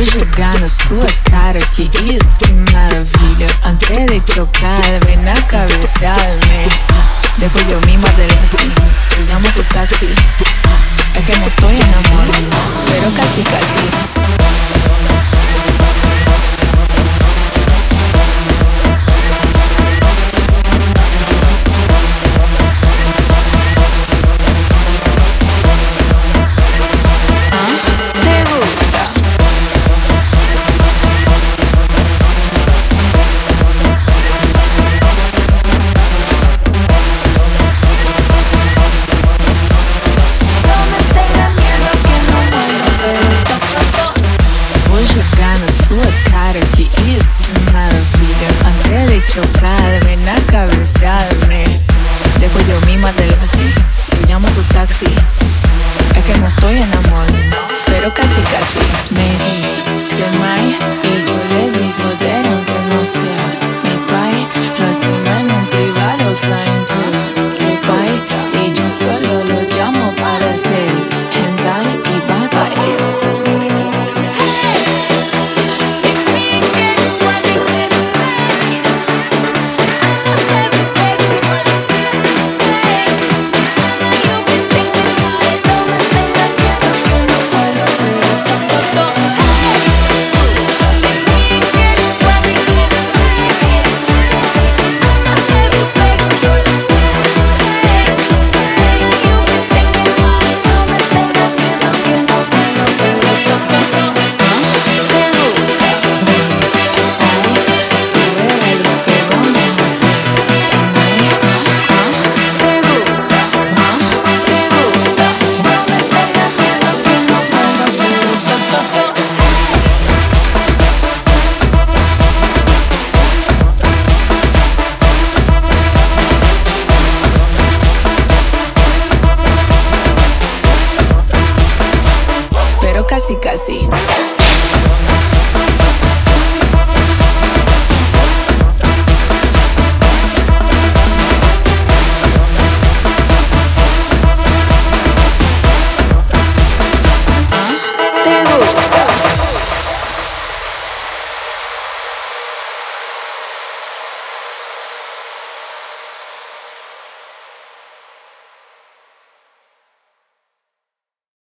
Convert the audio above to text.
Vou jogar na sua cara que isso que maravilha. Antes de chocar, ven a cabecearme Después yo misma te lo así Te llamo tu taxi chofrarme, naca, brucearme. Después yo misma del así, yo llamo tu taxi. Es que no estoy en pero casi casi. Me dice Mai y yo le digo de aunque no sea mi pai. Lo hacemos en un privado flying to Dubai y yo solo lo llamo para ser. casi.